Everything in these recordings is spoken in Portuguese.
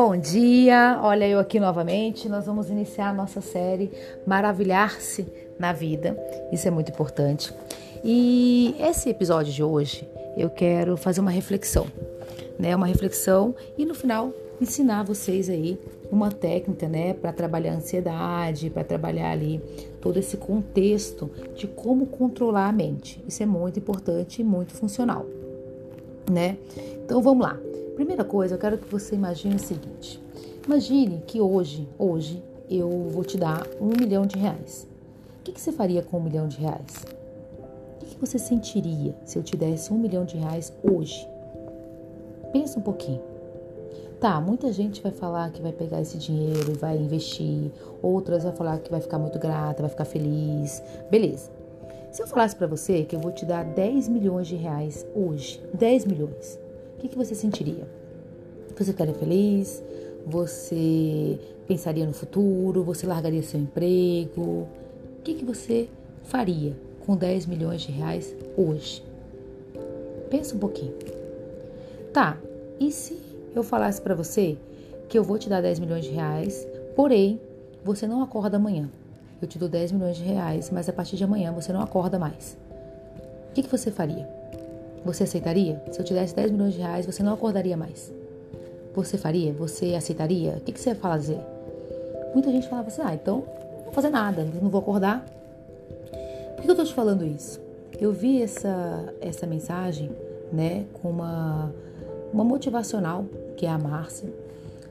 Bom dia, olha eu aqui novamente. Nós vamos iniciar a nossa série Maravilhar-se na Vida. Isso é muito importante. E esse episódio de hoje eu quero fazer uma reflexão, né? Uma reflexão e no final ensinar vocês aí uma técnica, né, para trabalhar a ansiedade, para trabalhar ali todo esse contexto de como controlar a mente. Isso é muito importante e muito funcional, né? Então vamos lá. Primeira coisa, eu quero que você imagine o seguinte: imagine que hoje, hoje, eu vou te dar um milhão de reais. O que, que você faria com um milhão de reais? O que, que você sentiria se eu te desse um milhão de reais hoje? Pensa um pouquinho. Tá, muita gente vai falar que vai pegar esse dinheiro e vai investir, outras vai falar que vai ficar muito grata, vai ficar feliz. Beleza. Se eu falasse para você que eu vou te dar 10 milhões de reais hoje, 10 milhões, o que, que você sentiria? Você ficaria feliz? Você pensaria no futuro? Você largaria seu emprego? O que, que você faria com 10 milhões de reais hoje? Pensa um pouquinho. Tá, e se eu falasse para você que eu vou te dar 10 milhões de reais, porém você não acorda amanhã? Eu te dou 10 milhões de reais, mas a partir de amanhã você não acorda mais. O que, que você faria? Você aceitaria? Se eu te desse 10 milhões de reais, você não acordaria mais. Você faria? Você aceitaria? O que, que você ia fazer? Muita gente falava assim: ah, então não vou fazer nada, não vou acordar. Por que eu tô te falando isso? Eu vi essa, essa mensagem, né, com uma, uma motivacional, que é a Márcia,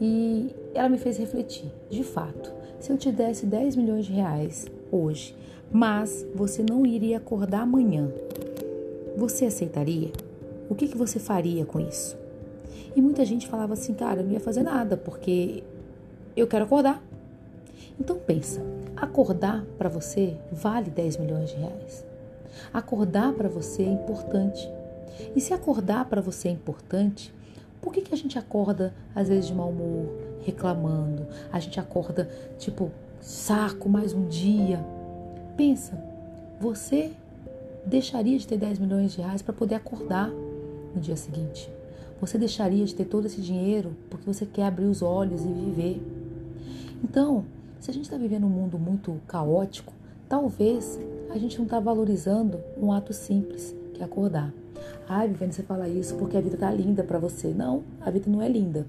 e ela me fez refletir. De fato, se eu te desse 10 milhões de reais hoje, mas você não iria acordar amanhã, você aceitaria? O que, que você faria com isso? E muita gente falava assim, cara, eu não ia fazer nada, porque eu quero acordar. Então pensa, acordar para você vale 10 milhões de reais. Acordar para você é importante. E se acordar para você é importante, por que, que a gente acorda às vezes de mau humor, reclamando? A gente acorda tipo, saco mais um dia. Pensa, você deixaria de ter 10 milhões de reais para poder acordar no dia seguinte. Você deixaria de ter todo esse dinheiro porque você quer abrir os olhos e viver. Então, se a gente está vivendo um mundo muito caótico, talvez a gente não está valorizando um ato simples, que é acordar. Ai, Viviane, você fala isso porque a vida está linda para você. Não, a vida não é linda.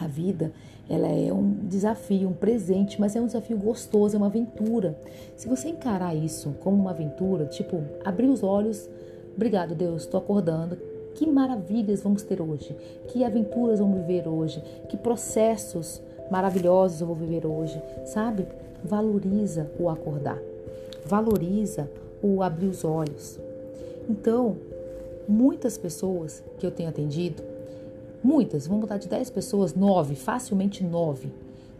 A vida, ela é um desafio, um presente, mas é um desafio gostoso, é uma aventura. Se você encarar isso como uma aventura, tipo, abrir os olhos, obrigado Deus, estou acordando. Que maravilhas vamos ter hoje? Que aventuras vamos viver hoje? Que processos maravilhosos eu vou viver hoje? Sabe? Valoriza o acordar. Valoriza o abrir os olhos. Então, muitas pessoas que eu tenho atendido muitas, vamos botar de 10 pessoas, 9, facilmente 9,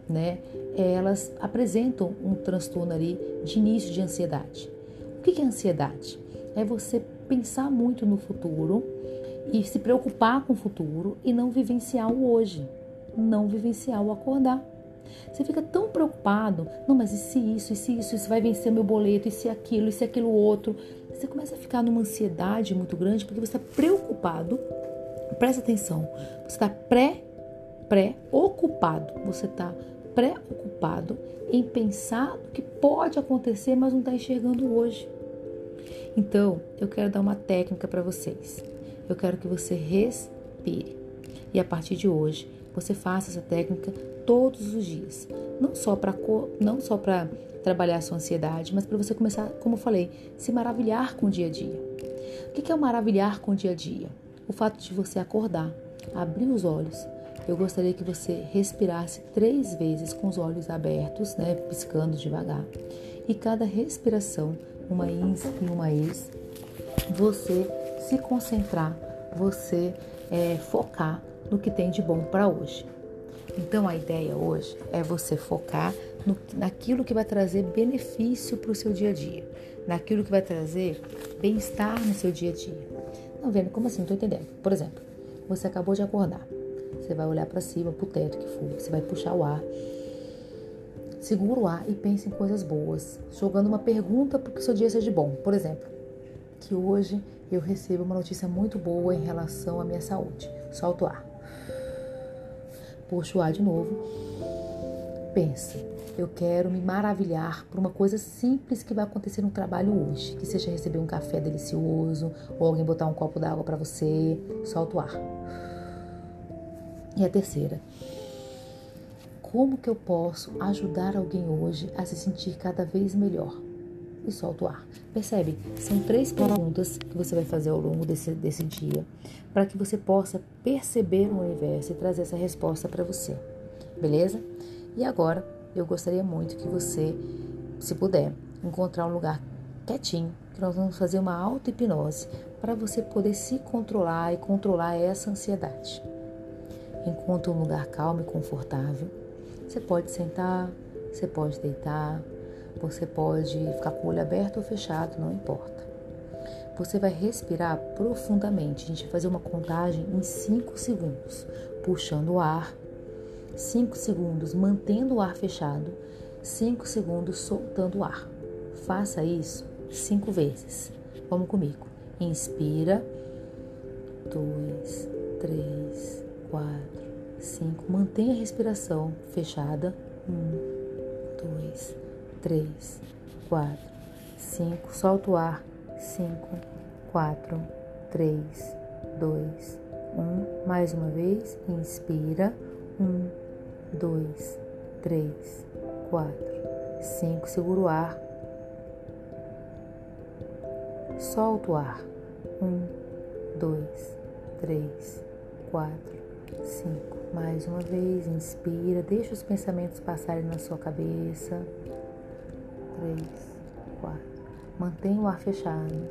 né? Elas apresentam um transtorno ali de início de ansiedade. O que é ansiedade? É você pensar muito no futuro e se preocupar com o futuro e não vivenciar o hoje, não vivenciar o acordar. Você fica tão preocupado, não, mas e se isso, e se isso, isso vai vencer meu boleto, e se aquilo, e se aquilo outro. Você começa a ficar numa ansiedade muito grande porque você está preocupado Presta atenção. Você está pré, pré-ocupado. Você está preocupado em pensar o que pode acontecer, mas não está enxergando hoje. Então, eu quero dar uma técnica para vocês. Eu quero que você respire. E a partir de hoje, você faça essa técnica todos os dias. Não só para não só para trabalhar a sua ansiedade, mas para você começar, como eu falei, se maravilhar com o dia a dia. O que é o maravilhar com o dia a dia? O fato de você acordar, abrir os olhos. Eu gostaria que você respirasse três vezes com os olhos abertos, né, piscando devagar. E cada respiração, uma ins e uma ex, você se concentrar, você é, focar no que tem de bom para hoje. Então a ideia hoje é você focar no, naquilo que vai trazer benefício para o seu dia a dia, naquilo que vai trazer bem-estar no seu dia a dia. Não vendo como assim? Não tô entendendo. Por exemplo, você acabou de acordar. Você vai olhar para cima, pro teto que for. Você vai puxar o ar. Segura o ar e pense em coisas boas, jogando uma pergunta para que o seu dia seja bom. Por exemplo, que hoje eu recebo uma notícia muito boa em relação à minha saúde. Solta o ar. puxa o ar de novo. Pensa, eu quero me maravilhar por uma coisa simples que vai acontecer no trabalho hoje, que seja receber um café delicioso ou alguém botar um copo d'água para você. Solta o ar. E a terceira, como que eu posso ajudar alguém hoje a se sentir cada vez melhor? E solta o ar. Percebe? São três perguntas que você vai fazer ao longo desse, desse dia para que você possa perceber o universo e trazer essa resposta para você. Beleza? E agora eu gostaria muito que você, se puder, encontrar um lugar quietinho, que nós vamos fazer uma auto-hipnose para você poder se controlar e controlar essa ansiedade. Encontre um lugar calmo e confortável. Você pode sentar, você pode deitar, você pode ficar com o olho aberto ou fechado, não importa. Você vai respirar profundamente. A gente vai fazer uma contagem em 5 segundos, puxando o ar 5 segundos mantendo o ar fechado, 5 segundos soltando o ar. Faça isso 5 vezes. Vamos comigo. Inspira. 2, 3, 4, 5. Mantenha a respiração fechada. 1, 2, 3, 4, 5. Solta o ar. 5, 4, 3, 2, 1. Mais uma vez. Inspira. 1, dois, três, quatro, cinco. Segura o ar. Solta o ar. Um, dois, três, quatro, cinco. Mais uma vez, inspira. Deixa os pensamentos passarem na sua cabeça. Três, quatro. Mantenha o ar fechado.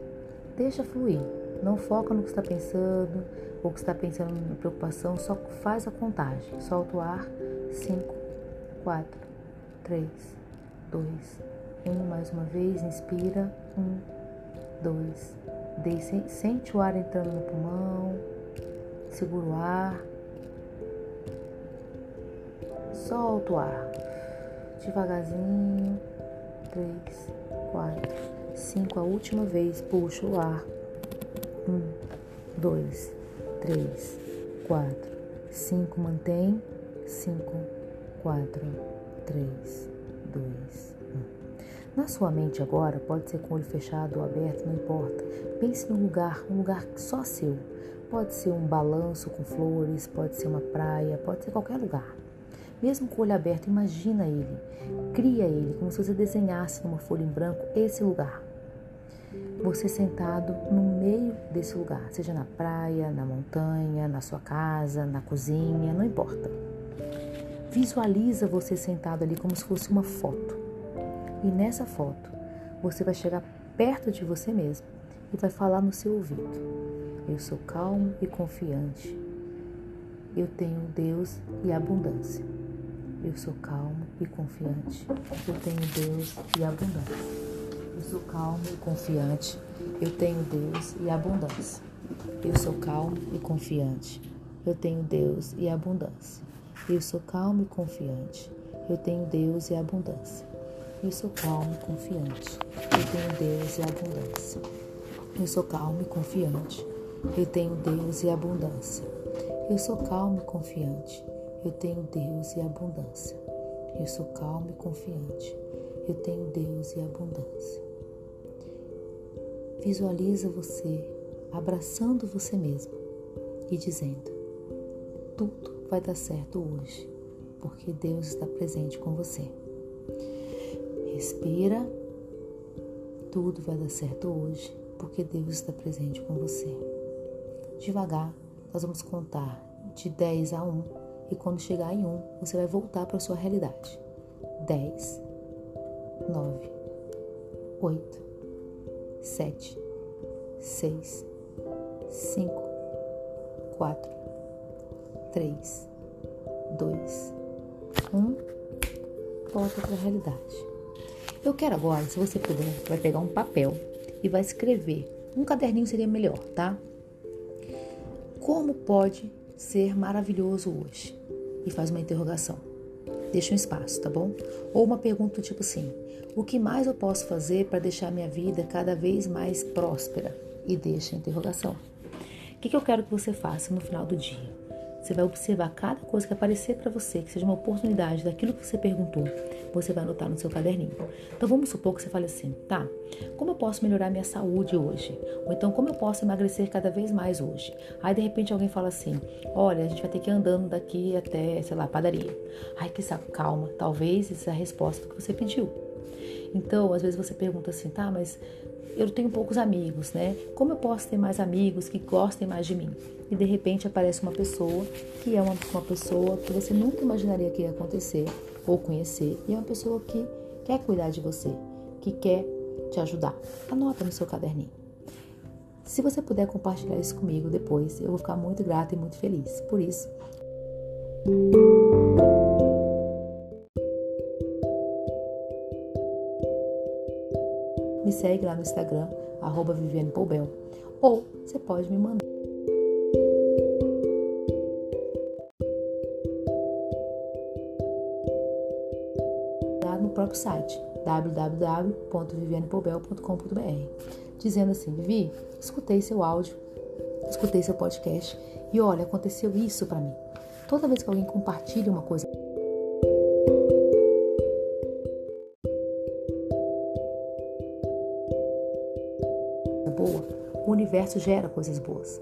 Deixa fluir. Não foca no que está pensando ou que está pensando na preocupação. Só faz a contagem. Solta o ar. 5, 4, 3, 2, 1. Mais uma vez, inspira. 1, 2, sente o ar entrando no pulmão, segura o ar, solta o ar, devagarzinho. 3, 4, 5. A última vez, puxa o ar. 1, 2, 3, 4, 5. Mantém. 5, 4, 3, 2, 1. Na sua mente agora, pode ser com o olho fechado ou aberto, não importa. Pense num lugar, um lugar só seu. Pode ser um balanço com flores, pode ser uma praia, pode ser qualquer lugar. Mesmo com o olho aberto, imagina ele. Cria ele como se você desenhasse numa folha em branco esse lugar. Você sentado no meio desse lugar, seja na praia, na montanha, na sua casa, na cozinha, não importa. Visualiza você sentado ali como se fosse uma foto. E nessa foto, você vai chegar perto de você mesmo e vai falar no seu ouvido: Eu sou calmo e confiante. Eu tenho Deus e abundância. Eu sou calmo e confiante. Eu tenho Deus e abundância. Eu sou calmo e confiante. Eu tenho Deus e abundância. Eu sou calmo e confiante. Eu tenho Deus e abundância. Eu sou calmo e confiante. Eu tenho Deus e abundância. Eu sou calmo e confiante. Eu tenho Deus e abundância. Eu sou calmo e confiante. Eu tenho Deus e abundância. Eu sou calmo e confiante. Eu tenho Deus e abundância. Eu sou calmo e confiante. Eu tenho Deus e abundância. Visualiza você abraçando você mesmo e dizendo: tudo vai dar certo hoje, porque Deus está presente com você. Respira, tudo vai dar certo hoje, porque Deus está presente com você. Devagar, nós vamos contar de 10 a 1 e quando chegar em 1, você vai voltar para a sua realidade. 10, 9, 8, 7, 6, 5, 4, 3, 2, 1. Volta para a realidade. Eu quero agora, se você puder, vai pegar um papel e vai escrever. Um caderninho seria melhor, tá? Como pode ser maravilhoso hoje? E faz uma interrogação. Deixa um espaço, tá bom? Ou uma pergunta tipo assim: O que mais eu posso fazer para deixar minha vida cada vez mais próspera? E deixa a interrogação. O que, que eu quero que você faça no final do dia? Você vai observar cada coisa que aparecer para você, que seja uma oportunidade daquilo que você perguntou, você vai anotar no seu caderninho. Então vamos supor que você fale assim, tá? Como eu posso melhorar minha saúde hoje? Ou então como eu posso emagrecer cada vez mais hoje? Aí de repente alguém fala assim, olha, a gente vai ter que ir andando daqui até, sei lá, padaria. Ai, que saco, calma, talvez essa é a resposta que você pediu. Então, às vezes você pergunta assim, tá, mas eu tenho poucos amigos, né? Como eu posso ter mais amigos que gostem mais de mim? e de repente aparece uma pessoa que é uma, uma pessoa que você nunca imaginaria que ia acontecer ou conhecer e é uma pessoa que quer cuidar de você, que quer te ajudar. Anota no seu caderninho. Se você puder compartilhar isso comigo depois, eu vou ficar muito grata e muito feliz. Por isso, me segue lá no Instagram, arroba Viviane Poubel. Ou você pode me mandar. no próprio site www.vivianepobel.com.br, dizendo assim: Vivi, escutei seu áudio, escutei seu podcast e olha, aconteceu isso para mim. Toda vez que alguém compartilha uma coisa universo gera coisas boas.